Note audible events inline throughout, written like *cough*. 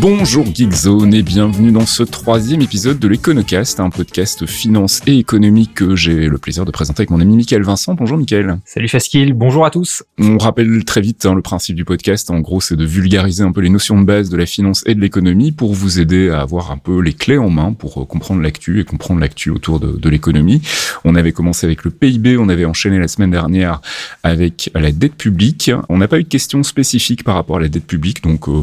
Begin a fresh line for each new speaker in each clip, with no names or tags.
Bonjour Geekzone et bienvenue dans ce troisième épisode de l'Econocast, un podcast finance et économique que j'ai le plaisir de présenter avec mon ami Michael Vincent. Bonjour Michael.
Salut Faskil, bonjour à tous.
On rappelle très vite hein, le principe du podcast, en gros c'est de vulgariser un peu les notions de base de la finance et de l'économie pour vous aider à avoir un peu les clés en main pour euh, comprendre l'actu et comprendre l'actu autour de, de l'économie. On avait commencé avec le PIB, on avait enchaîné la semaine dernière avec la dette publique. On n'a pas eu de questions spécifiques par rapport à la dette publique, donc euh,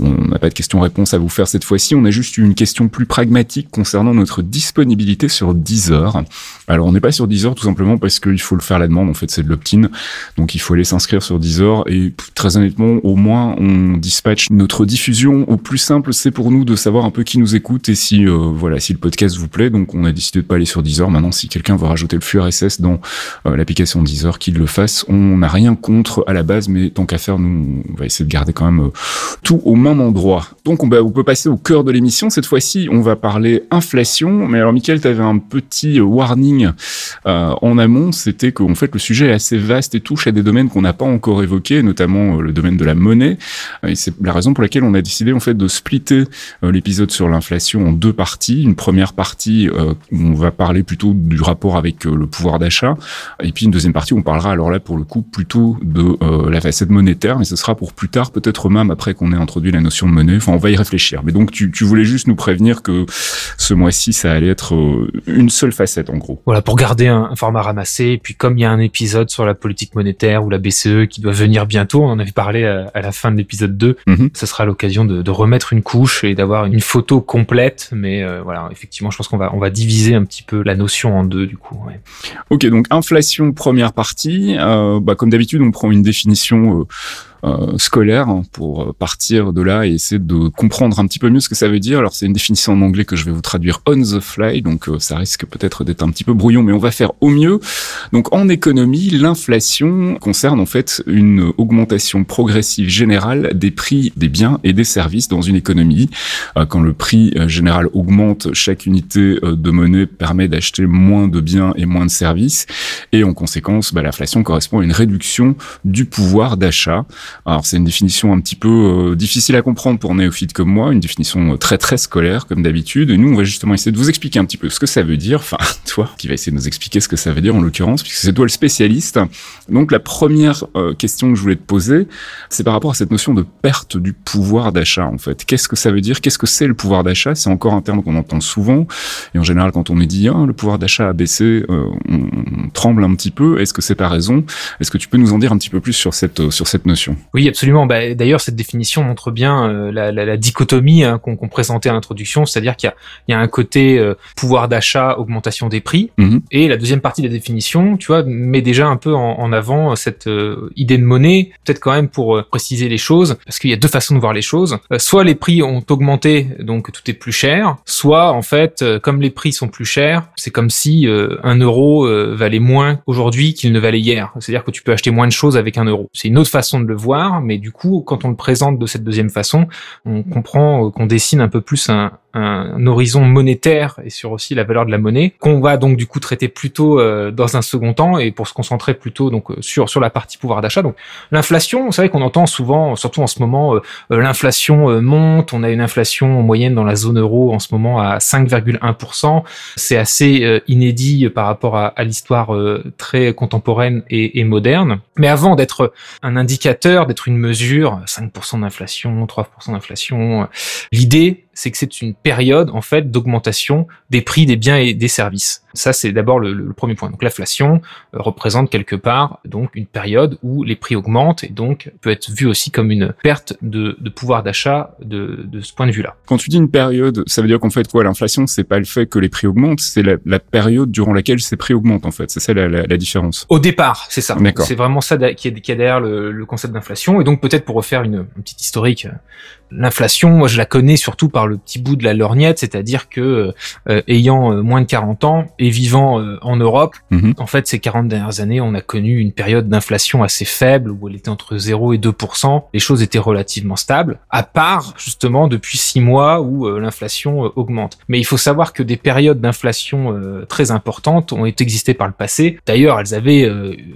on n'a pas de questions réponse à vous faire cette fois-ci. On a juste une question plus pragmatique concernant notre disponibilité sur Deezer. Alors, on n'est pas sur Deezer tout simplement parce qu'il faut le faire la demande. En fait, c'est de l'opt-in. Donc, il faut aller s'inscrire sur Deezer. Et très honnêtement, au moins, on dispatche notre diffusion. Au plus simple, c'est pour nous de savoir un peu qui nous écoute et si, euh, voilà, si le podcast vous plaît. Donc, on a décidé de pas aller sur Deezer. Maintenant, si quelqu'un veut rajouter le flux RSS dans euh, l'application Deezer, qu'il le fasse. On n'a rien contre à la base, mais tant qu'à faire, nous, on va essayer de garder quand même euh, tout au même endroit. Donc on, on, peut passer au cœur de l'émission. Cette fois-ci, on va parler inflation. Mais alors, Michael, tu avais un petit warning euh, en amont. C'était qu'en fait, le sujet est assez vaste et touche à des domaines qu'on n'a pas encore évoqués, notamment euh, le domaine de la monnaie. Et c'est la raison pour laquelle on a décidé en fait de splitter euh, l'épisode sur l'inflation en deux parties. Une première partie où on va parler plutôt du rapport avec le pouvoir d'achat, et puis une deuxième partie où on parlera alors là pour le coup plutôt de la facette monétaire, mais ce sera pour plus tard, peut-être même après qu'on ait introduit la notion de monnaie. Enfin, on va y réfléchir. Mais donc, tu, tu voulais juste nous prévenir que ce mois-ci, ça allait être euh, une seule facette, en gros.
Voilà, pour garder un, format ramassé. Et puis, comme il y a un épisode sur la politique monétaire ou la BCE qui doit venir bientôt, on en avait parlé à, la fin de l'épisode 2, mhm. ce sera l'occasion de, de, remettre une couche et d'avoir une photo complète. Mais euh, voilà, effectivement, je pense qu'on va, on va diviser un petit peu la notion en deux, du coup. Ouais.
Ok, donc inflation, première partie. Euh, bah, comme d'habitude, on prend une définition euh, euh, scolaire pour partir de là et essayer de comprendre un petit peu mieux ce que ça veut dire. Alors c'est une définition en anglais que je vais vous traduire on the fly, donc euh, ça risque peut-être d'être un petit peu brouillon, mais on va faire au mieux. Donc en économie, l'inflation concerne en fait une augmentation progressive générale des prix des biens et des services dans une économie. Euh, quand le prix général augmente, chaque unité de monnaie permet d'acheter moins de biens et moins de services, et en conséquence, bah, l'inflation correspond à une réduction du pouvoir d'achat. Alors c'est une définition un petit peu euh, difficile à comprendre pour néophytes comme moi, une définition euh, très très scolaire comme d'habitude. Et nous, on va justement essayer de vous expliquer un petit peu ce que ça veut dire. Enfin, *laughs* toi qui va essayer de nous expliquer ce que ça veut dire en l'occurrence, puisque c'est toi le spécialiste. Donc la première euh, question que je voulais te poser, c'est par rapport à cette notion de perte du pouvoir d'achat en fait. Qu'est-ce que ça veut dire? Qu'est-ce que c'est le pouvoir d'achat? C'est encore un terme qu'on entend souvent. Et en général, quand on est dit ah, le pouvoir d'achat a baissé, on, on, tremble un petit peu. Est-ce que c'est ta raison? Est-ce que tu peux nous en dire un petit peu plus sur cette sur cette notion?
Oui, absolument. Bah, D'ailleurs, cette définition montre bien euh, la, la, la, dichotomie hein, qu'on présentait à l'introduction, c'est-à-dire qu'il y, y, a un côté euh, pouvoir d'achat, augmentation des prix, mhm. et la deuxième partie de la définition, tu vois, met déjà un peu en, en avant cette euh, idée de monnaie, peut-être quand même pour préciser les choses, parce qu'il y a deux façons de voir les choses. soit les prix ont augmenté, donc tout est plus cher, soit en fait, comme les prix sont plus chers, c'est comme si un euro valait moins aujourd'hui qu'il ne valait hier. C'est-à-dire que tu peux acheter moins de choses avec un euro. C'est une autre façon de le voir mais du coup, quand on le présente de cette deuxième façon, on comprend qu'on dessine un peu plus un, un horizon monétaire et sur aussi la valeur de la monnaie qu'on va donc du coup traiter plutôt euh, dans un second temps et pour se concentrer plutôt donc euh, sur sur la partie pouvoir d'achat. Donc l'inflation, vous savez qu'on entend souvent, surtout en ce moment, euh, l'inflation monte. On a une inflation en moyenne dans la zone euro en ce moment à 5,1%. C'est assez inédit par rapport à, à l'histoire très contemporaine et, et moderne. Mais avant d'être un indicateur, d'être une mesure, 5% d'inflation, 3% d'inflation, l'idée c'est que c'est une période en fait d'augmentation des prix des biens et des services. Ça, c'est d'abord le, premier point. Donc l'inflation euh, représente quelque part donc une période où les prix augmentent et donc peut être vu aussi comme une perte de, pouvoir d'achat de, ce point de vue-là.
Quand tu dis une période, ça veut dire qu'en fait quoi? L'inflation, c'est pas le fait que les prix augmentent, c'est la, période durant laquelle ces prix augmentent en fait. C'est ça la, différence.
Au départ, c'est ça. C'est vraiment ça qui est, qui est derrière le, concept d'inflation. Et donc peut-être pour refaire une, une petite historique L'inflation, moi je la connais surtout par le petit bout de la lorgnette, c'est-à-dire que euh, ayant euh, moins de 40 ans et vivant euh, en Europe, mhm. en fait ces 40 dernières années, on a connu une période d'inflation assez faible où elle était entre 0 et 2%. Les choses étaient relativement stables, à part justement depuis 6 mois où l'inflation augmente. Mais il faut savoir que des périodes d'inflation très importantes ont existé par le passé. D'ailleurs, elles avaient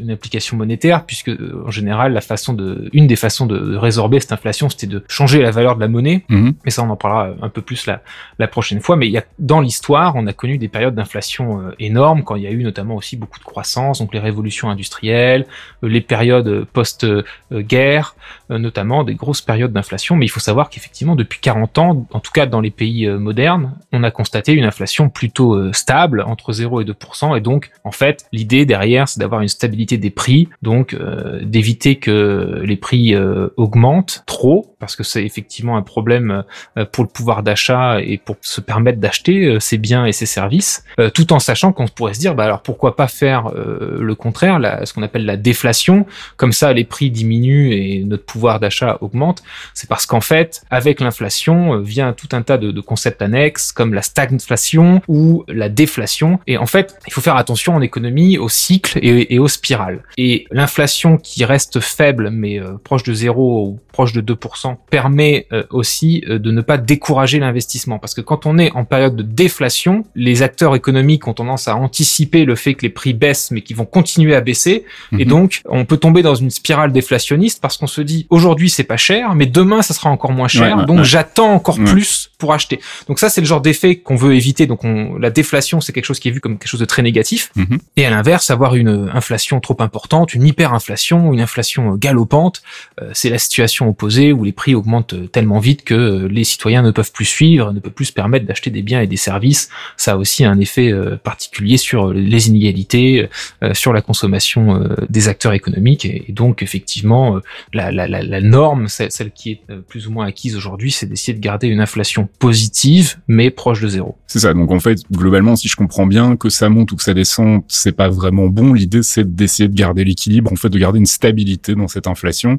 une application monétaire puisque en général la façon de, une des façons de résorber cette inflation, c'était de changer la valeur de la monnaie, mhm. mais ça on en parlera un peu plus la, la prochaine fois. Mais il y a, dans l'histoire, on a connu des périodes d'inflation euh, énormes quand il y a eu notamment aussi beaucoup de croissance, donc les révolutions industrielles, euh, les périodes post-guerre, euh, notamment des grosses périodes d'inflation. Mais il faut savoir qu'effectivement depuis 40 ans, en tout cas dans les pays modernes, on a constaté une inflation plutôt stable entre 0 et 2%. Et donc en fait l'idée derrière c'est d'avoir une stabilité des prix, donc d'éviter que les prix augmentent trop parce que c'est effectivement un problème euh, pour le pouvoir d'achat et pour se permettre d'acheter euh, ses biens et ses services, euh, tout en sachant qu'on pourrait se dire, bah alors pourquoi pas faire le contraire, ce qu'on appelle la déflation, comme ça les prix diminuent et notre pouvoir d'achat augmente. C'est parce qu'en fait, avec l'inflation vient tout un tas de, concepts annexes comme la stagflation ou la déflation. Et en fait, il faut faire attention en économie au cycle et, aux spirales. Et l'inflation qui reste faible mais proche de zéro ou proche de 2% permet euh, aussi euh, de ne pas décourager l'investissement. Parce que quand on est en période de déflation, les acteurs économiques ont tendance à anticiper le fait que les prix baissent, mais qui vont continuer à baisser. Et mhm. donc, on peut tomber dans une spirale déflationniste parce qu'on se dit, aujourd'hui, c'est pas cher, mais demain, ça sera encore moins cher. donc, j'attends encore plus pour acheter. Donc ça, c'est le genre d'effet qu'on veut éviter. Donc, on, la déflation, c'est quelque chose qui est vu comme quelque chose de très négatif. Mhm. Et à l'inverse, avoir une inflation trop importante, une hyperinflation, une inflation galopante, euh, c'est la situation opposée où les prix augmentent tellement vite que euh, les citoyens ne peuvent plus suivre, ne peuvent plus se permettre d'acheter des biens et des services. Ça a aussi un effet euh, particulier sur les inégalités, euh, sur la consommation des acteurs économiques. Et donc, effectivement, la, la, la, norme, celle qui est plus ou moins acquise aujourd'hui, c'est d'essayer de garder une inflation positive, mais proche de zéro.
C'est ça. Donc, en fait, globalement, si je comprends bien que ça monte ou que ça descend, c'est pas vraiment bon. L'idée, c'est d'essayer de garder l'équilibre, en fait, de garder une stabilité dans cette inflation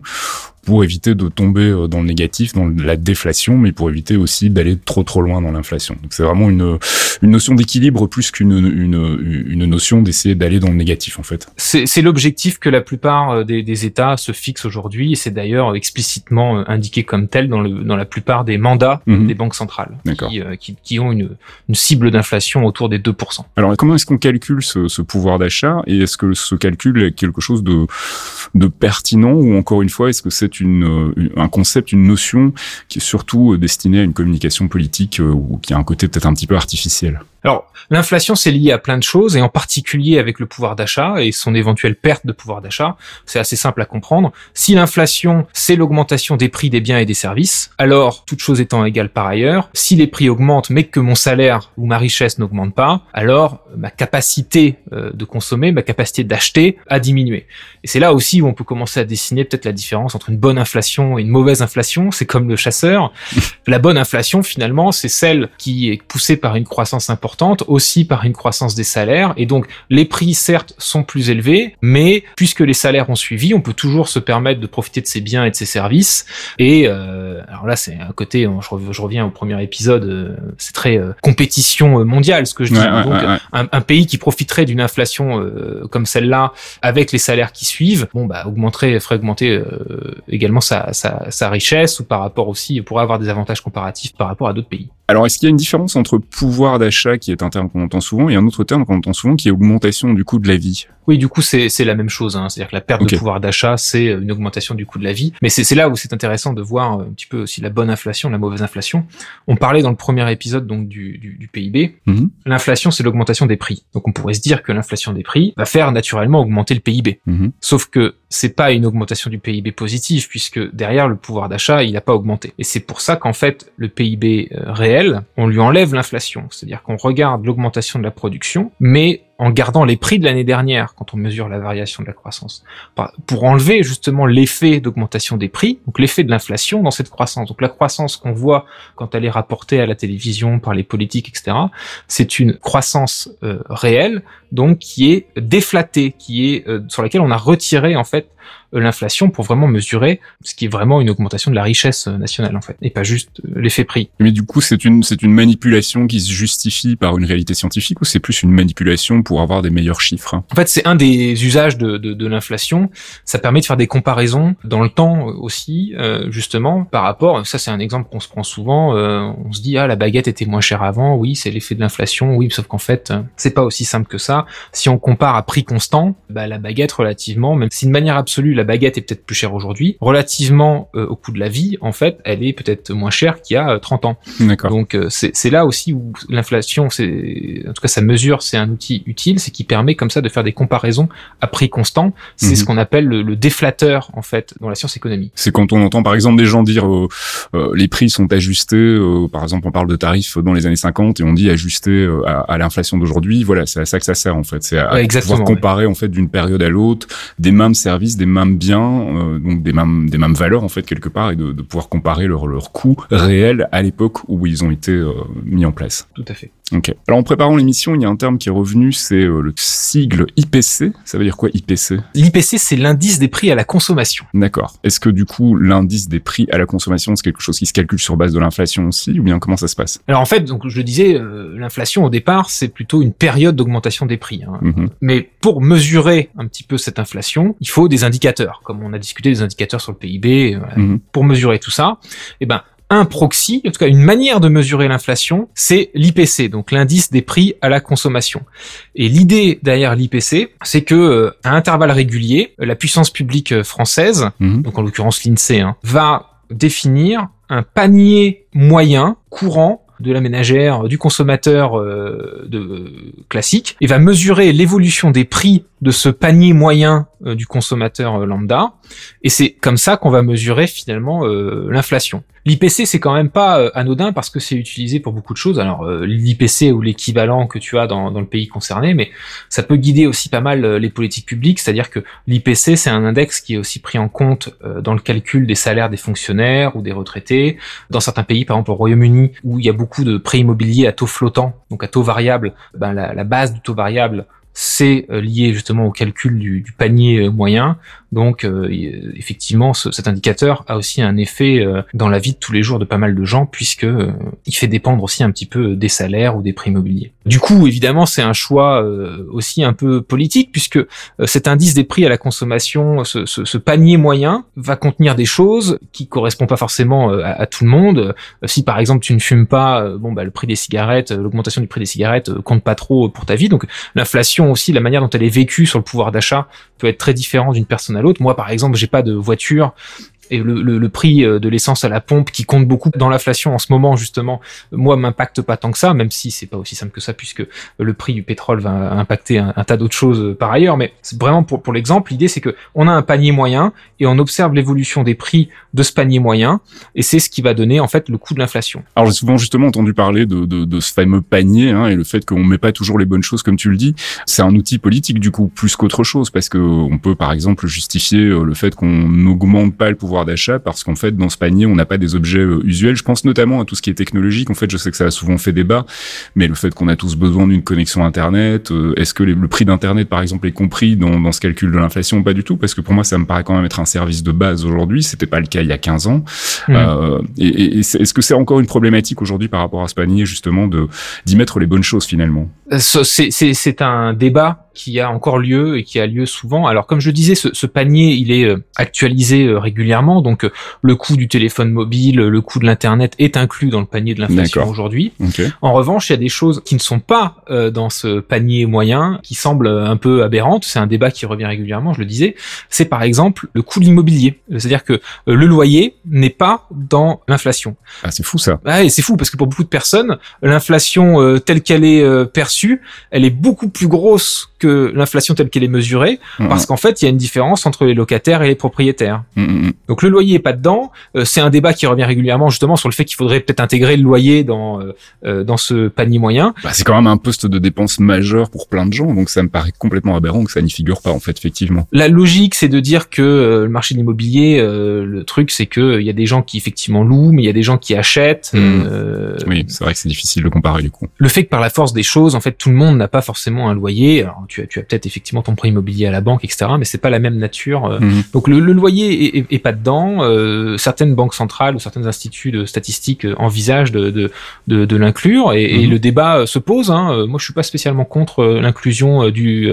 pour éviter de tomber euh, dans le négatif, dans la déflation, mais pour éviter aussi d'aller trop trop loin dans l'inflation. Donc c'est vraiment une, une notion d'équilibre plus qu'une une, une notion d'essayer d'aller dans le négatif en fait.
C'est l'objectif que la plupart euh, des, des États se fixent aujourd'hui, et c'est d'ailleurs explicitement euh, indiqué comme tel dans, le, dans la plupart des mandats mhm. des banques centrales, qui, qui, qui, ont une, une cible d'inflation autour des 2%.
Alors comment est-ce qu'on calcule ce, ce pouvoir d'achat, et est-ce que ce calcul est quelque chose de, de pertinent, ou encore une fois, est-ce que c'est une, un concept, une notion qui est surtout destinée à une communication politique euh, ou qui a un côté peut-être un petit peu artificiel.
Alors, l'inflation, c'est lié à plein de choses, et en particulier avec le pouvoir d'achat et son éventuelle perte de pouvoir d'achat. C'est assez simple à comprendre. Si l'inflation, c'est l'augmentation des prix des biens et des services, alors, toute chose étant égale par ailleurs, si les prix augmentent mais que mon salaire ou ma richesse n'augmente pas, alors ma capacité euh, de consommer, ma capacité d'acheter a diminué. Et c'est là aussi où on peut commencer à dessiner peut-être la différence entre une bonne inflation et une mauvaise inflation. C'est comme le chasseur. *laughs* la bonne inflation, finalement, c'est celle qui est poussée par une croissance importante aussi par une croissance des salaires. Et donc, les prix, certes, sont plus élevés, mais puisque les salaires ont suivi, on peut toujours se permettre de profiter de ces biens et de ces services. Et euh, alors là, c'est un côté, je, reviens au premier épisode, euh, c'est très euh, compétition mondiale, ce que je dis. donc, un, pays qui profiterait d'une inflation comme celle-là, avec les salaires qui suivent, bon, bah, augmenterait, ferait augmenter également sa, sa, sa richesse ou par rapport aussi, pourrait avoir des avantages comparatifs par rapport à d'autres pays.
Alors, est-ce qu'il y a une différence entre pouvoir d'achat, qui est un terme qu'on entend souvent, et un autre terme qu'on entend souvent, qui est augmentation du coût de la vie?
Oui, du coup, c'est la même chose. Hein. C'est-à-dire que la perte de pouvoir d'achat, c'est une augmentation du coût de la vie. Mais c'est là où c'est intéressant de voir un petit peu aussi la bonne inflation, la mauvaise inflation. On parlait dans le premier épisode donc du, du, PIB. Mhm. L'inflation, c'est l'augmentation des prix. Donc, on pourrait se dire que l'inflation des prix va faire naturellement augmenter le PIB. Mhm. Sauf que c'est pas une augmentation du PIB positive puisque derrière le pouvoir d'achat, il n'a pas augmenté. Et c'est pour ça qu'en fait, le PIB euh, réel, on lui enlève l'inflation. C'est-à-dire qu'on regarde l'augmentation de la production, mais en gardant les prix de l'année dernière quand on mesure la variation de la croissance, pour enlever justement l'effet d'augmentation des prix, donc l'effet de l'inflation dans cette croissance. Donc la croissance qu'on voit quand elle est rapportée à la télévision par les politiques, etc., c'est une croissance euh, réelle, donc qui est déflatée, qui est euh, sur laquelle on a retiré en fait euh, l'inflation pour vraiment mesurer ce qui est vraiment une augmentation de la richesse euh, nationale en fait et pas juste euh, l'effet prix.
Mais du coup, c'est une c'est une manipulation qui se justifie par une réalité scientifique ou c'est plus une manipulation pour avoir des meilleurs chiffres
En fait, c'est un des usages de, de, de l'inflation. Ça permet de faire des comparaisons dans le temps aussi, justement par rapport. Ça, c'est un exemple qu'on se prend souvent. on se dit ah la baguette était moins chère avant. Oui, c'est l'effet de l'inflation. Oui, sauf qu'en fait, c'est pas aussi simple que ça. Si on compare à prix constant, bah, la baguette relativement, même si de manière absolue la baguette est peut-être plus chère aujourd'hui, relativement euh, au coût de la vie, en fait, elle est peut-être moins chère qu'il y a 30 euh, ans.
D'accord.
Donc euh, c'est là aussi où l'inflation, c'est en tout cas sa mesure, c'est un outil utile, c'est qui permet comme ça de faire des comparaisons à prix constant. C'est ce mhm. qu'on appelle le, déflateur en fait dans la science économique.
C'est quand on entend par exemple des gens dire les prix sont ajustés, par exemple on parle de tarifs dans les années 50 et on dit ajustés à, l'inflation d'aujourd'hui. Voilà, c'est à ça que ça sert en fait, c'est à, pouvoir comparer en fait d'une période à l'autre des mêmes services, des mêmes bien, euh, donc des mêmes, des mêmes valeurs en fait quelque part, et de, de pouvoir comparer leur, leur coût réel à l'époque où ils ont été euh, mis en place.
Tout à fait.
Ok. Alors en préparant l'émission, il y a un terme qui est revenu, c'est euh, le sigle IPC. Ça veut dire quoi IPC
L'IPC, c'est l'indice des prix à la consommation.
D'accord. Est-ce que du coup l'indice des prix à la consommation, c'est quelque chose qui se calcule sur base de l'inflation aussi, ou bien comment ça se passe?
Alors en fait, donc je le disais, l'inflation au départ, c'est plutôt une période d'augmentation des prix. Hein. Mhm. Mais pour mesurer un petit peu cette inflation, il faut des indicateurs comme on a discuté des indicateurs sur le PIB, euh, mhm. pour mesurer tout ça, eh ben un proxy, en tout cas une manière de mesurer l'inflation, c'est l'IPC, donc l'indice des prix à la consommation. Et l'idée derrière l'IPC, c'est que euh, à intervalles réguliers, la puissance publique euh, française, mhm. donc en l'occurrence l'INSEE, hein, va définir un panier moyen courant de la ménagère, du consommateur de classique, et va mesurer l'évolution des prix de ce panier moyen euh, du consommateur euh, lambda. Et c'est comme ça qu'on va mesurer finalement euh, l'inflation. L'IPC c'est quand même pas anodin parce que c'est utilisé pour beaucoup de choses. Alors l'IPC ou l'équivalent que tu as dans, le pays concerné, mais ça peut guider aussi pas mal les politiques publiques. C'est-à-dire que l'IPC c'est un index qui est aussi pris en compte dans le calcul des salaires des fonctionnaires ou des retraités. Dans certains pays, par exemple au Royaume-Uni, où il y a beaucoup de prêts immobiliers à taux flottant, donc à taux variable, ben la, base du taux variable c'est euh, lié justement au calcul du, panier euh, moyen. Donc euh, effectivement, cet indicateur a aussi un effet dans la vie de tous les jours de pas mal de gens puisque il fait dépendre aussi un petit peu des salaires ou des prix immobiliers. Du coup, évidemment, c'est un choix aussi un peu politique puisque cet indice des prix à la consommation, ce, panier moyen, va contenir des choses qui correspondent pas forcément à, tout le monde. Si par exemple tu ne fumes pas, bon bah le prix des cigarettes, l'augmentation du prix des cigarettes compte pas trop pour ta vie. Donc l'inflation aussi, la manière dont elle est vécue sur le pouvoir d'achat peut être très différent d'une personne l'autre. Moi, par exemple, j'ai pas de voiture et le, prix euh, de l'essence à la pompe qui compte beaucoup dans l'inflation en ce moment justement moi m'impacte pas tant que ça même si c'est pas aussi simple que ça puisque le prix du pétrole va impacter un, tas d'autres choses euh, par ailleurs. Mais vraiment pour, l'exemple l'idée c'est que on a un panier moyen et on observe l'évolution des prix de ce panier moyen et c'est ce qui va donner en fait le coût de l'inflation.
Alors j'ai souvent justement entendu parler de ce fameux panier hein, et le fait qu'on met pas toujours les bonnes choses comme tu le dis. C'est un outil politique du coup plus qu'autre chose parce que on peut par exemple justifier euh, le fait qu'on n'augmente pas le pouvoir d'achat parce qu'en fait, dans ce panier, on n'a pas des objets euh, usuels. Je pense notamment à tout ce qui est technologique. En fait, je sais que ça a souvent fait débat, mais le fait qu'on a tous besoin d'une connexion Internet, euh, est-ce que le prix d'Internet, par exemple, est compris dans, dans ce calcul de l'inflation? Pas du tout, parce que pour moi, ça me paraît quand même être un service de base aujourd'hui. C'était pas le cas il y a 15 ans. Mmh. Euh, et, et est-ce que c'est encore une problématique aujourd'hui par rapport à ce panier, justement, de d'y mettre les bonnes choses finalement?
C'est un débat qui a encore lieu et qui a lieu souvent. Alors comme je disais, ce, ce panier, il est euh, actualisé euh, régulièrement, donc euh, le coût du téléphone mobile, le coût de l'internet est inclus dans le panier de l'inflation aujourd'hui. En revanche, il y a des choses qui ne sont pas dans ce panier moyen, qui semblent un peu aberrantes. C'est un débat qui revient régulièrement, je le disais. C'est par exemple le coût de l'immobilier, c'est-à-dire que le loyer n'est pas dans l'inflation.
Ah, c'est fou ça.
Ah, c'est fou parce que pour beaucoup de personnes, l'inflation telle qu'elle est perçue elle est beaucoup plus grosse que l'inflation telle qu'elle est mesurée, parce qu'en fait, il y a une différence entre les locataires et les propriétaires. Donc le loyer est pas dedans. Euh, c'est un débat qui revient régulièrement justement sur le fait qu'il faudrait peut-être intégrer le loyer dans euh, euh, dans ce panier moyen.
Bah, c'est quand même un poste de dépense majeur pour plein de gens, donc ça me paraît complètement aberrant que ça n'y figure pas en fait effectivement.
La logique, c'est de dire que le marché de l'immobilier, le truc, c'est que il y a des gens qui effectivement louent, mais il y a des gens qui achètent.
Mmh. oui, c'est vrai que c'est difficile de comparer du coup.
Le fait que par la force des choses, en fait, tout le monde n'a pas forcément un loyer. Alors tu as, tu as peut-être effectivement ton prêt immobilier à la banque, etc. Mais c'est pas la même nature. Mmh. Donc le, loyer est, est, pas dedans. certaines banques centrales ou certains instituts de statistiques envisagent de, de, de, de l'inclure et, et, mhm. le débat euh, se pose. Hein. Euh, moi, je suis pas spécialement contre euh, l'inclusion du,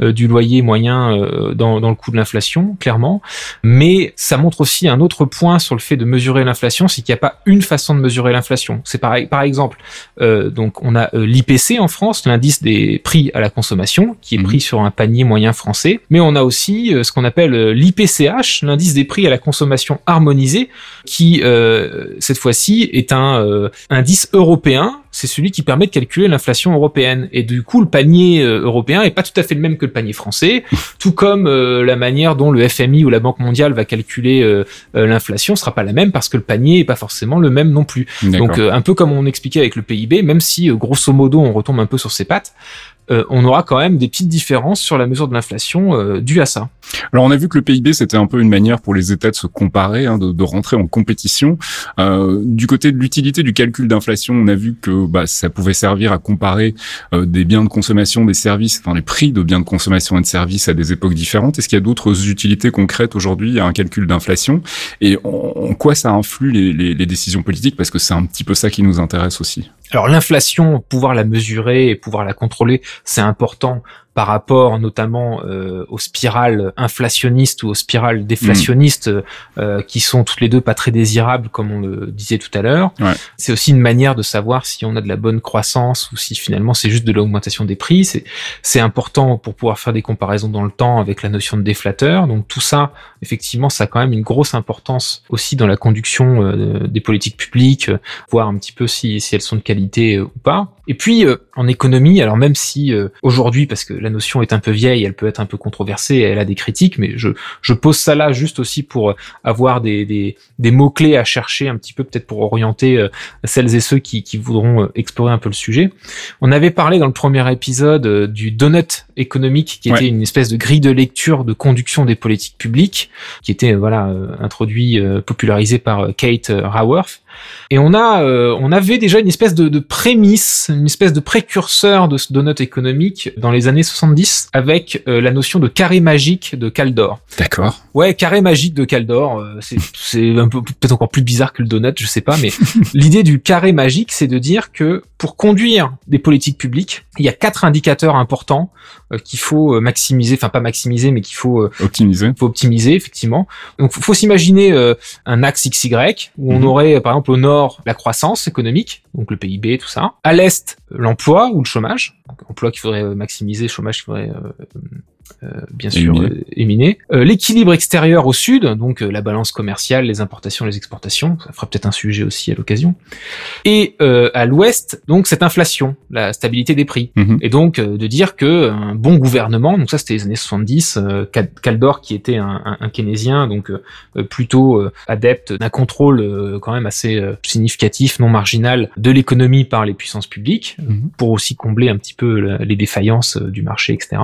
du loyer moyen dans, dans le coût de l'inflation, clairement, mais ça montre aussi un autre point sur le fait de mesurer l'inflation, c'est qu'il n'y a pas une façon de mesurer l'inflation. C'est pareil, par exemple, euh, donc on a l'IPC en France, l'indice des prix à la consommation, qui est mhm. pris sur un panier moyen français, mais on a aussi ce qu'on appelle l'IPCH, l'indice des prix à la consommation harmonisé, qui euh, cette fois-ci est un euh, indice européen. C'est celui qui permet de calculer l'inflation européenne. Et du coup, le panier euh, européen est pas tout à fait le même que le panier français, *laughs* tout comme la manière dont le FMI ou la Banque mondiale va calculer l'inflation sera pas la même parce que le panier est pas forcément le même non plus. Donc un peu comme on expliquait avec le PIB, même si grosso modo on retombe un peu sur ses pattes, euh, on aura quand même des petites différences sur la mesure de l'inflation euh, due à ça.
Alors on a vu que le PIB c'était un peu une manière pour les États de se comparer, hein, de, rentrer en compétition. Euh, du côté de l'utilité du calcul d'inflation, on a vu que bah, ça pouvait servir à comparer des biens de consommation, des services, enfin les prix de biens de consommation et de services à des époques différentes. Est-ce qu'il y a d'autres utilités concrètes aujourd'hui à un calcul d'inflation? Et en, quoi ça influe les, les décisions politiques? Parce que c'est un petit peu ça qui nous intéresse aussi.
Alors l'inflation, pouvoir la mesurer et pouvoir la contrôler, c'est important par rapport notamment euh, aux spirales inflationnistes ou aux spirales déflationnistes euh, qui sont toutes les deux pas très désirables comme on le disait tout à l'heure. C'est aussi une manière de savoir si on a de la bonne croissance ou si finalement c'est juste de l'augmentation des prix. C'est c'est important pour pouvoir faire des comparaisons dans le temps avec la notion de déflateur. Donc tout ça, effectivement, ça a quand même une grosse importance aussi dans la conduction euh, des politiques publiques, voir un petit peu si si elles sont de qualité ou pas. Et puis en économie, alors même si aujourd'hui, parce que la notion est un peu vieille, elle peut être un peu controversée, elle a des critiques, mais je, je pose ça là juste aussi pour avoir des, des, des mots-clés à chercher un petit peu, peut-être pour orienter euh, celles et ceux qui, qui voudront euh, explorer un peu le sujet. On avait parlé dans le premier épisode euh, du donut économique, qui était une espèce de grille de lecture de conduction des politiques publiques, qui était voilà introduit, popularisé par Kate Raworth. Et on a, euh, on avait déjà une espèce de, de, prémisse, une espèce de précurseur de ce donut économique dans les années 70 avec euh, la notion de carré magique de Caldor.
D'accord.
Ouais, carré magique de Caldor, euh, c'est un peu peut-être encore plus bizarre que le donut, je sais pas, mais *laughs* l'idée du carré magique, c'est de dire que pour conduire des politiques publiques, il y a quatre indicateurs importants qu'il faut maximiser, enfin pas maximiser, mais qu'il faut
optimiser.
Faut optimiser effectivement. Donc faut, faut s'imaginer un axe XY où on mhm. aurait par exemple au nord, la croissance économique, donc le PIB, tout ça. À l'est, l'emploi ou le chômage, emploi qu'il faudrait maximiser, chômage qu'il faudrait euh, euh, bien sûr éminé. Euh, l'équilibre extérieur au sud, donc la balance commerciale, les importations, les exportations, ça fera peut-être un sujet aussi à l'occasion. Et à l'ouest, donc cette inflation, la stabilité des prix. Mhm. Et donc de dire que un bon gouvernement, donc ça c'était les années 70, Caldor qui était un, un, keynésien, donc plutôt adepte d'un contrôle quand même assez significatif, non marginal de l'économie par les puissances publiques, mhm. pour aussi combler un petit peu les défaillances du marché, etc.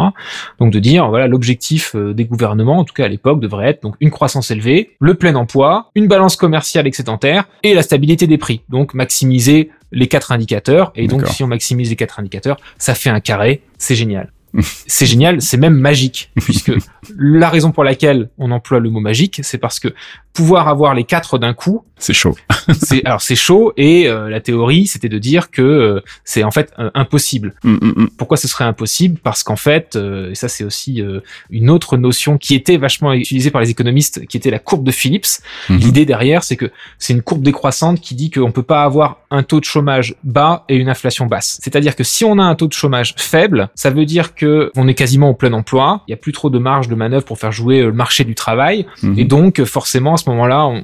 Donc de dire voilà, l'objectif euh, des gouvernements, en tout cas à l'époque, devrait être donc une croissance élevée, le plein emploi, une balance commerciale excédentaire et la stabilité des prix. Donc maximiser les quatre indicateurs. Et donc si on maximise les quatre indicateurs, ça fait un carré. C'est génial. C'est génial, c'est même magique, *laughs* puisque la raison pour laquelle on emploie le mot magique, c'est parce que pouvoir avoir les quatre d'un coup,
c'est chaud. *laughs*
c'est alors c'est chaud et euh, la théorie c'était de dire que euh, c'est en fait euh, impossible. Mm, mm, mm. Pourquoi ce serait impossible? Parce qu'en fait, et ça c'est aussi une autre notion qui était vachement utilisée par les économistes, qui était la courbe de Phillips. Mm-hmm. L'idée derrière, c'est que c'est une courbe décroissante qui dit qu'on peut pas avoir un taux de chômage bas et une inflation basse. C'est-à-dire que si on a un taux de chômage faible, ça veut dire que on est quasiment au plein emploi. Il y a plus trop de marge de manœuvre pour faire jouer le marché du travail, mm-hmm. et donc forcément ce moment-là,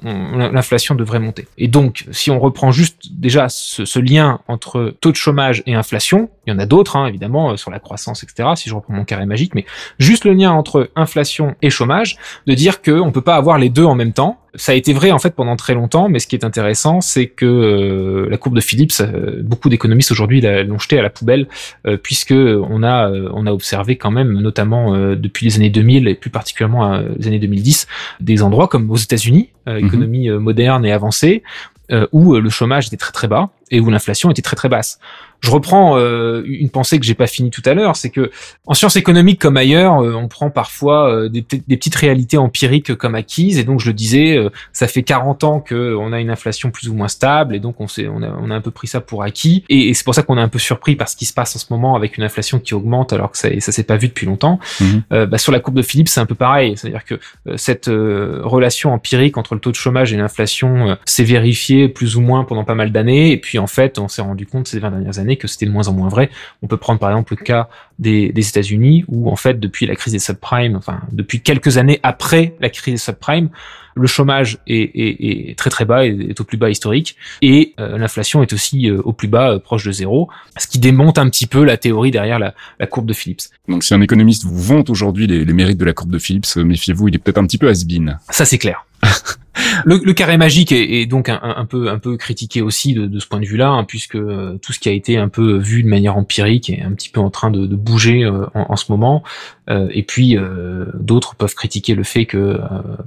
l'inflation devrait monter. Et donc, si on reprend juste déjà ce, lien entre taux de chômage et inflation, il y en a d'autres, hein, évidemment, sur la croissance, etc. Si je reprends mon carré magique, mais juste le lien entre inflation et chômage, de dire que on peut pas avoir les deux en même temps. Ça a été vrai en fait pendant très longtemps, mais ce qui est intéressant, c'est que euh, la courbe de Phillips, euh, beaucoup d'économistes aujourd'hui l'ont jetée à la poubelle, euh, puisque on a on a observé quand même, notamment depuis les années 2000 et plus particulièrement les années 2010, des endroits comme aux États-Unis, mhm. économie moderne et avancée, où le chômage était très très bas et où l'inflation était très très basse je reprends euh, une pensée que j'ai pas finie tout à l'heure, c'est que en sciences économiques comme ailleurs, euh, on prend parfois euh, des, des, petites réalités empiriques comme acquises, et donc je le disais, ça fait 40 ans que on a une inflation plus ou moins stable, et donc on, s'est, on, a, on a un peu pris ça pour acquis, et, c'est pour ça qu'on est un peu surpris par ce qui se passe en ce moment avec une inflation qui augmente alors que ça, ça s'est pas vu depuis longtemps. Mhm. bah, sur la courbe de Philippe, c'est un peu pareil, c'est-à-dire que cette relation empirique entre le taux de chômage et l'inflation s'est vérifiée plus ou moins pendant pas mal d'années, et puis en fait, on s'est rendu compte ces 20 dernières années que c'était de moins en moins vrai. On peut prendre par exemple le cas des, États-Unis où en fait depuis la crise des subprimes, enfin depuis quelques années après la crise des subprimes, le chômage est, très très bas, est, est au plus bas historique, et euh, l'inflation est aussi euh, au plus bas, euh, proche de zéro, ce qui démonte un petit peu la théorie derrière la, courbe de Phillips.
Donc si un économiste vous vante aujourd'hui les, mérites de la courbe de Phillips, méfiez-vous, il est peut-être un petit peu has-been.
Ça c'est clair. *laughs* le, carré magique est, donc un, peu un peu critiqué aussi de, ce point de vue-là, hein, puisque euh, tout ce qui a été un peu vu de manière empirique est un petit peu en train de, bouger euh, en, ce moment. Euh, et puis d'autres peuvent critiquer le fait que,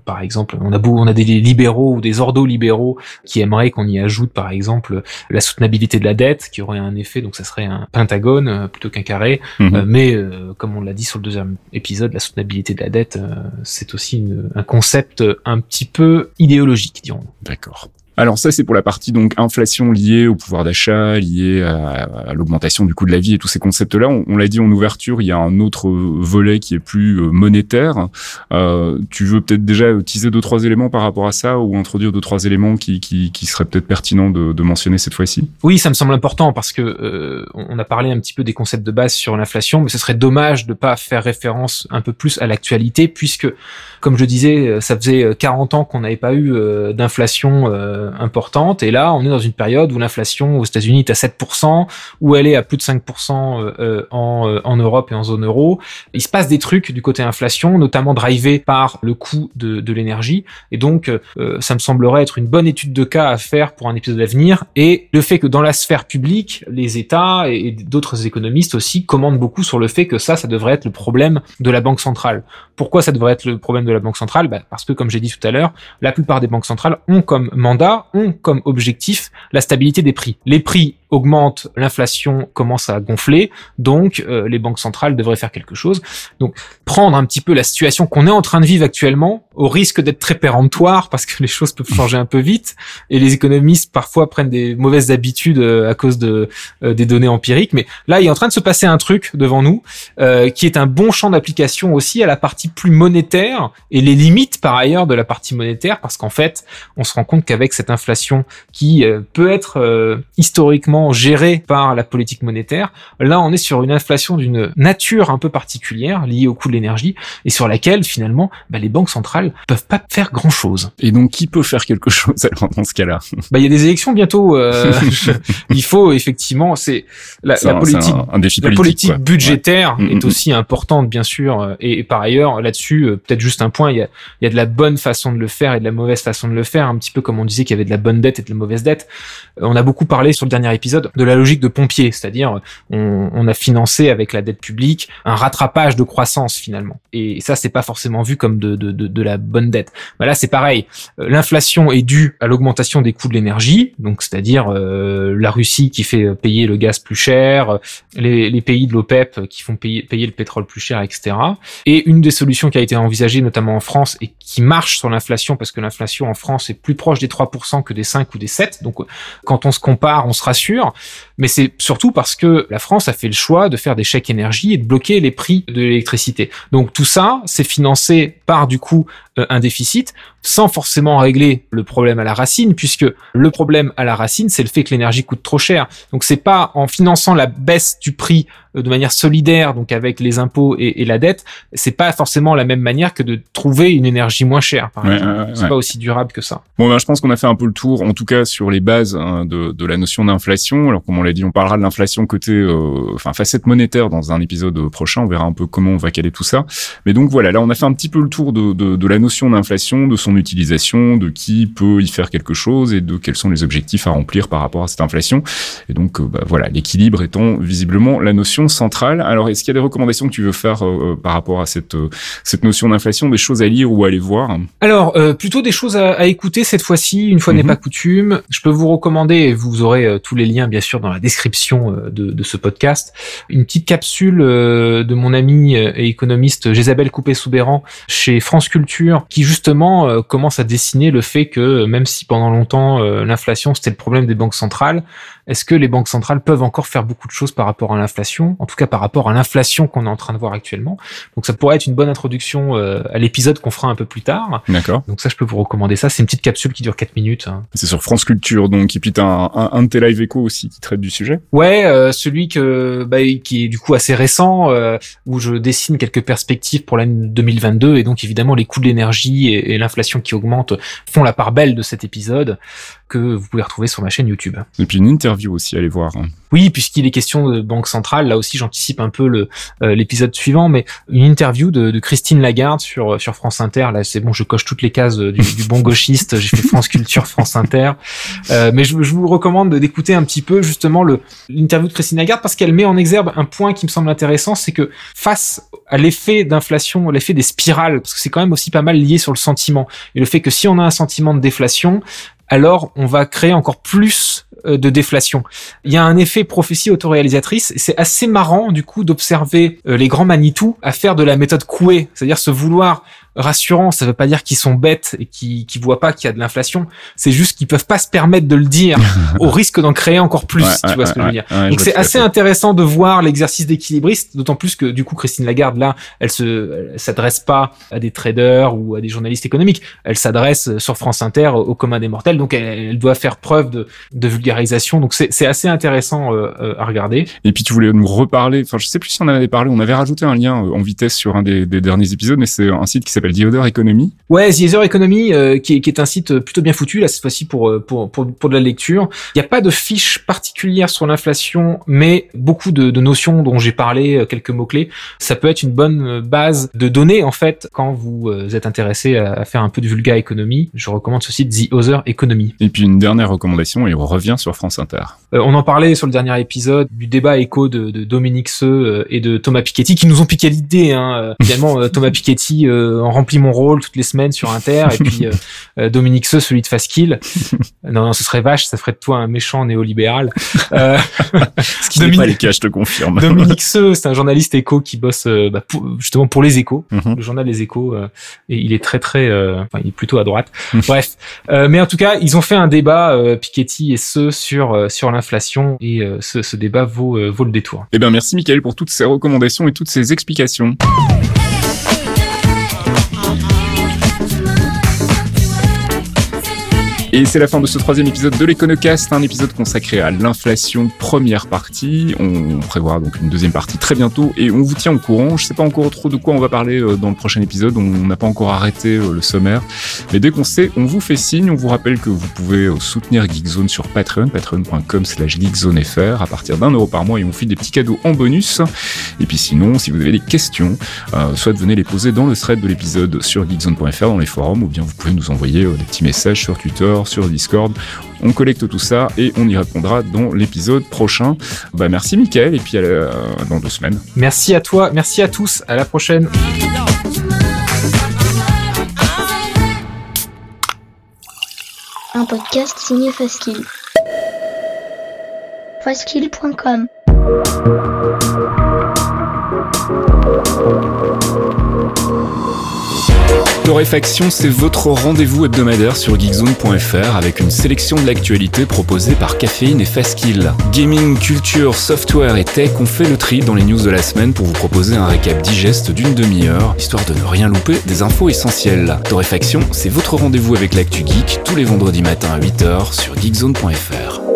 par exemple, on a beau, on a des libéraux ou des ordo-libéraux qui aimeraient qu'on y ajoute, par exemple, la soutenabilité de la dette, qui aurait un effet, donc ça serait un pentagone plutôt qu'un carré. Mhm. mais comme on l'a dit sur le deuxième épisode, la soutenabilité de la dette, c'est aussi un concept un petit peu idéologique, dirons-nous.
D'accord. Alors ça, c'est pour la partie donc inflation liée au pouvoir d'achat, liée à, l'augmentation du coût de la vie et tous ces concepts-là. On, l'a dit en ouverture, il y a un autre volet qui est plus euh, monétaire. Euh, tu veux peut-être déjà utiliser deux trois éléments par rapport à ça ou introduire deux trois éléments qui, qui, qui seraient peut-être pertinents de, de, mentionner cette fois-ci?
Oui, ça me semble important parce que euh, on a parlé un petit peu des concepts de base sur l'inflation, mais ce serait dommage de pas faire référence un peu plus à l'actualité puisque, comme je disais, ça faisait 40 ans qu'on n'avait pas eu d'inflation euh, importante. Et là, on est dans une période où l'inflation aux États-Unis est à 7%, où elle est à plus de 5% euh, euh, en, en Europe et en zone euro. Il se passe des trucs du côté inflation, notamment drivé par le coût de, de l'énergie. Et donc, ça me semblerait être une bonne étude de cas à faire pour un épisode à venir. Et le fait que dans la sphère publique, les États et d'autres économistes aussi commandent beaucoup sur le fait que ça, ça devrait être le problème de la Banque centrale. Pourquoi ça devrait être le problème de la Banque centrale? Bah Parce que, comme j'ai dit tout à l'heure, la plupart des banques centrales ont comme mandat ont comme objectif la stabilité des prix. Les prix augmente, l'inflation commence à gonfler, donc euh, les banques centrales devraient faire quelque chose. Donc prendre un petit peu la situation qu'on est en train de vivre actuellement, au risque d'être très péremptoire, parce que les choses peuvent changer un peu vite, et les économistes parfois prennent des mauvaises habitudes euh, à cause de euh, des données empiriques. Mais là, il est en train de se passer un truc devant nous, qui est un bon champ d'application aussi à la partie plus monétaire et les limites par ailleurs de la partie monétaire, parce qu'en fait, on se rend compte qu'avec cette inflation qui peut être historiquement géré par la politique monétaire. Là, on est sur une inflation d'une nature un peu particulière liée au coût de l'énergie et sur laquelle finalement bah, les banques centrales peuvent pas faire grand chose.
Et donc, qui peut faire quelque chose alors dans ce cas-là?
Bah, il y a des élections bientôt. Euh, *laughs* il faut effectivement, c'est la, politique, un, défi la politique budgétaire mm, mm, est mm. aussi importante bien sûr. Euh, et, par ailleurs, là-dessus, euh, peut-être juste un point, il y a, il y a de la bonne façon de le faire et de la mauvaise façon de le faire. Un petit peu comme on disait qu'il y avait de la bonne dette et de la mauvaise dette. On a beaucoup parlé sur le dernier épisode de la logique de pompier, c'est-à-dire on, a financé avec la dette publique un rattrapage de croissance finalement. Et ça, c'est pas forcément vu comme de, de, de, la bonne dette. Bah là, c'est pareil. Euh, l'inflation est due à l'augmentation des coûts de l'énergie, donc c'est-à-dire euh, la Russie qui fait payer le gaz plus cher, les, pays de l'OPEP qui font payer, payer le pétrole plus cher, etc. Et une des solutions qui a été envisagée notamment en France et qui marche sur l'inflation, parce que l'inflation en France est plus proche des 3% que des 5 ou des 7, donc quand on se compare, on se rassure mais c'est surtout parce que la France a fait le choix de faire des chèques énergie et de bloquer les prix de l'électricité. Donc tout ça, c'est financé par du coup euh, un déficit sans forcément régler le problème à la racine, puisque le problème à la racine, c'est le fait que l'énergie coûte trop cher. Donc c'est pas en finançant la baisse du prix de manière solidaire, donc avec les impôts et, la dette, c'est pas forcément la même manière que de trouver une énergie moins chère. Par c'est pas aussi durable que ça.
Bon, ben, je pense qu'on a fait un peu le tour, en tout cas sur les bases hein, de, de, la notion d'inflation. Alors comme on l'a dit, on parlera de l'inflation côté, euh, enfin facette monétaire dans un épisode prochain. On verra un peu comment on va caler tout ça. Mais donc voilà, là on a fait un petit peu le tour de, de, de la notion d'inflation, de son utilisation, de qui peut y faire quelque chose et de quels sont les objectifs à remplir par rapport à cette inflation. Et donc euh, bah, voilà, l'équilibre étant visiblement la notion centrale. Alors est-ce qu'il y a des recommandations que tu veux faire euh, par rapport à cette cette notion d'inflation, des choses à lire ou à aller voir?
Alors plutôt des choses à, à écouter cette fois-ci, une fois n'est mhm. pas coutume. Je peux vous recommander, et vous aurez tous les liens bien sûr dans la description de, de ce podcast, une petite capsule de mon ami et économiste Jésabelle Coupé-Soubéran chez France Culture, qui justement commence à dessiner le fait que même si pendant longtemps l'inflation c'était le problème des banques centrales, est-ce que les banques centrales peuvent encore faire beaucoup de choses par rapport à l'inflation, en tout cas par rapport à l'inflation qu'on est en train de voir actuellement? Donc ça pourrait être une bonne introduction euh, à l'épisode qu'on fera un peu plus tard.
D'accord.
Donc ça, je peux vous recommander ça. C'est une petite capsule qui dure 4 minutes. Hein.
C'est sur France Culture, donc et puis t'as un, un, un de tes live écho aussi qui traite du sujet.
Ouais, euh, celui que bah, qui est du coup assez récent, euh, où je dessine quelques perspectives pour l'année 2022 et donc évidemment les coûts de l'énergie et, et l'inflation qui augmente font la part belle de cet épisode que vous pouvez retrouver sur ma chaîne YouTube.
Et puis une interview aussi, allez voir. Hein.
Oui, puisqu'il est question de banque centrale, là aussi j'anticipe un peu le euh, l'épisode suivant, mais une interview de, de, Christine Lagarde sur sur France Inter. Là, c'est bon, je coche toutes les cases du, du bon *laughs* gauchiste. J'ai fait France Culture, France Inter, euh, mais je, je, vous recommande d'écouter un petit peu justement le l'interview de Christine Lagarde parce qu'elle met en exergue un point qui me semble intéressant, c'est que face à l'effet d'inflation, l'effet des spirales, parce que c'est quand même aussi pas mal lié sur le sentiment et le fait que si on a un sentiment de déflation, alors on va créer encore plus euh, de déflation. Il y a un effet prophétie autoréalisatrice. C'est assez marrant du coup d'observer euh, les grands Manitou à faire de la méthode Coué, c'est-à-dire se vouloir rassurant. Ça veut pas dire qu'ils sont bêtes et qu'ils qui voient pas qu'il y a de l'inflation. C'est juste qu'ils peuvent pas se permettre de le dire *laughs* au risque d'en créer encore plus. tu vois ce que je veux dire Donc c'est assez intéressant de voir l'exercice d'équilibriste, d'autant plus que du coup Christine Lagarde là, elle se s'adresse pas à des traders ou à des journalistes économiques. Elle s'adresse sur France Inter au commun des mortels. Donc elle, doit faire preuve de, de vulgarisation. Donc c'est assez intéressant euh, euh, à regarder.
Et puis tu voulais nous reparler. Enfin je sais plus si on en avait parlé. On avait rajouté un lien euh, en vitesse sur un des, des derniers épisodes, mais c'est un site qui s'appelle The Other Economy.
Ouais, The Other Economy, euh, qui, est, qui, est, un site plutôt bien foutu là cette fois-ci pour, euh, pour, pour pour de la lecture. Il n'y a pas de fiche particulière sur l'inflation, mais beaucoup de, de notions dont j'ai parlé, euh, quelques mots clés. Ça peut être une bonne base de données en fait quand vous êtes intéressé à, faire un peu de vulga économie. Je recommande ce site The Other Economy.
Et puis une dernière recommandation et on revient sur France Inter.
on en parlait sur le dernier épisode du débat écho de, de Dominique Seux et de Thomas Piketty qui nous ont piqué l'idée. Hein. Finalement, Thomas Piketty en remplit mon rôle toutes les semaines sur Inter et puis *laughs* euh, euh, Dominique Seux, celui de Faskill. non, non, ce serait vache, ça ferait de toi un méchant néolibéral.
Euh, ce qui n'est pas les cas, je te confirme.
Dominique Seux, c'est un journaliste éco qui bosse bah, justement pour les échos, mhm. le journal Les Échos, et il est très très, enfin, il est plutôt à droite. Bref, mais en tout cas, ils ont fait un débat Piketty et Seux sur sur l'inflation et ce, ce, débat vaut vaut le détour.
Eh bien, merci Michael pour toutes ces recommandations et toutes ces explications. Et c'est la fin de ce troisième épisode de l'Econocast, un épisode consacré à l'inflation, première partie. On prévoit donc une deuxième partie très bientôt et on vous tient au courant. Je sais pas encore trop de quoi on va parler euh, dans le prochain épisode, on n'a pas encore arrêté euh, le sommaire. Mais dès qu'on sait, on vous fait signe. On vous rappelle que vous pouvez euh, soutenir Geekzone sur Patreon, patreon.com slash geekzonefr à partir d'un euro par mois et on fait des petits cadeaux en bonus. Et puis sinon, si vous avez des questions, soit venez les poser dans le thread de l'épisode sur geekzone.fr dans les forums ou bien vous pouvez nous envoyer des petits messages sur Twitter, sur Discord. On collecte tout ça et on y répondra dans l'épisode prochain. Bah, merci Mickaël et puis à dans deux semaines.
Merci à toi, merci à tous, à la prochaine.
Un podcast signé Faskill. Faskill.com
Torréfaction, c'est votre rendez-vous hebdomadaire sur geekzone.fr avec une sélection de l'actualité proposée par Caféine et Fastkill. Gaming, culture, software et tech ont fait le tri dans les news de la semaine pour vous proposer un récap digeste d'une demi-heure, histoire de ne rien louper des infos essentielles. Torréfaction, c'est votre rendez-vous avec l'actu geek tous les vendredis matins à 8h sur geekzone.fr.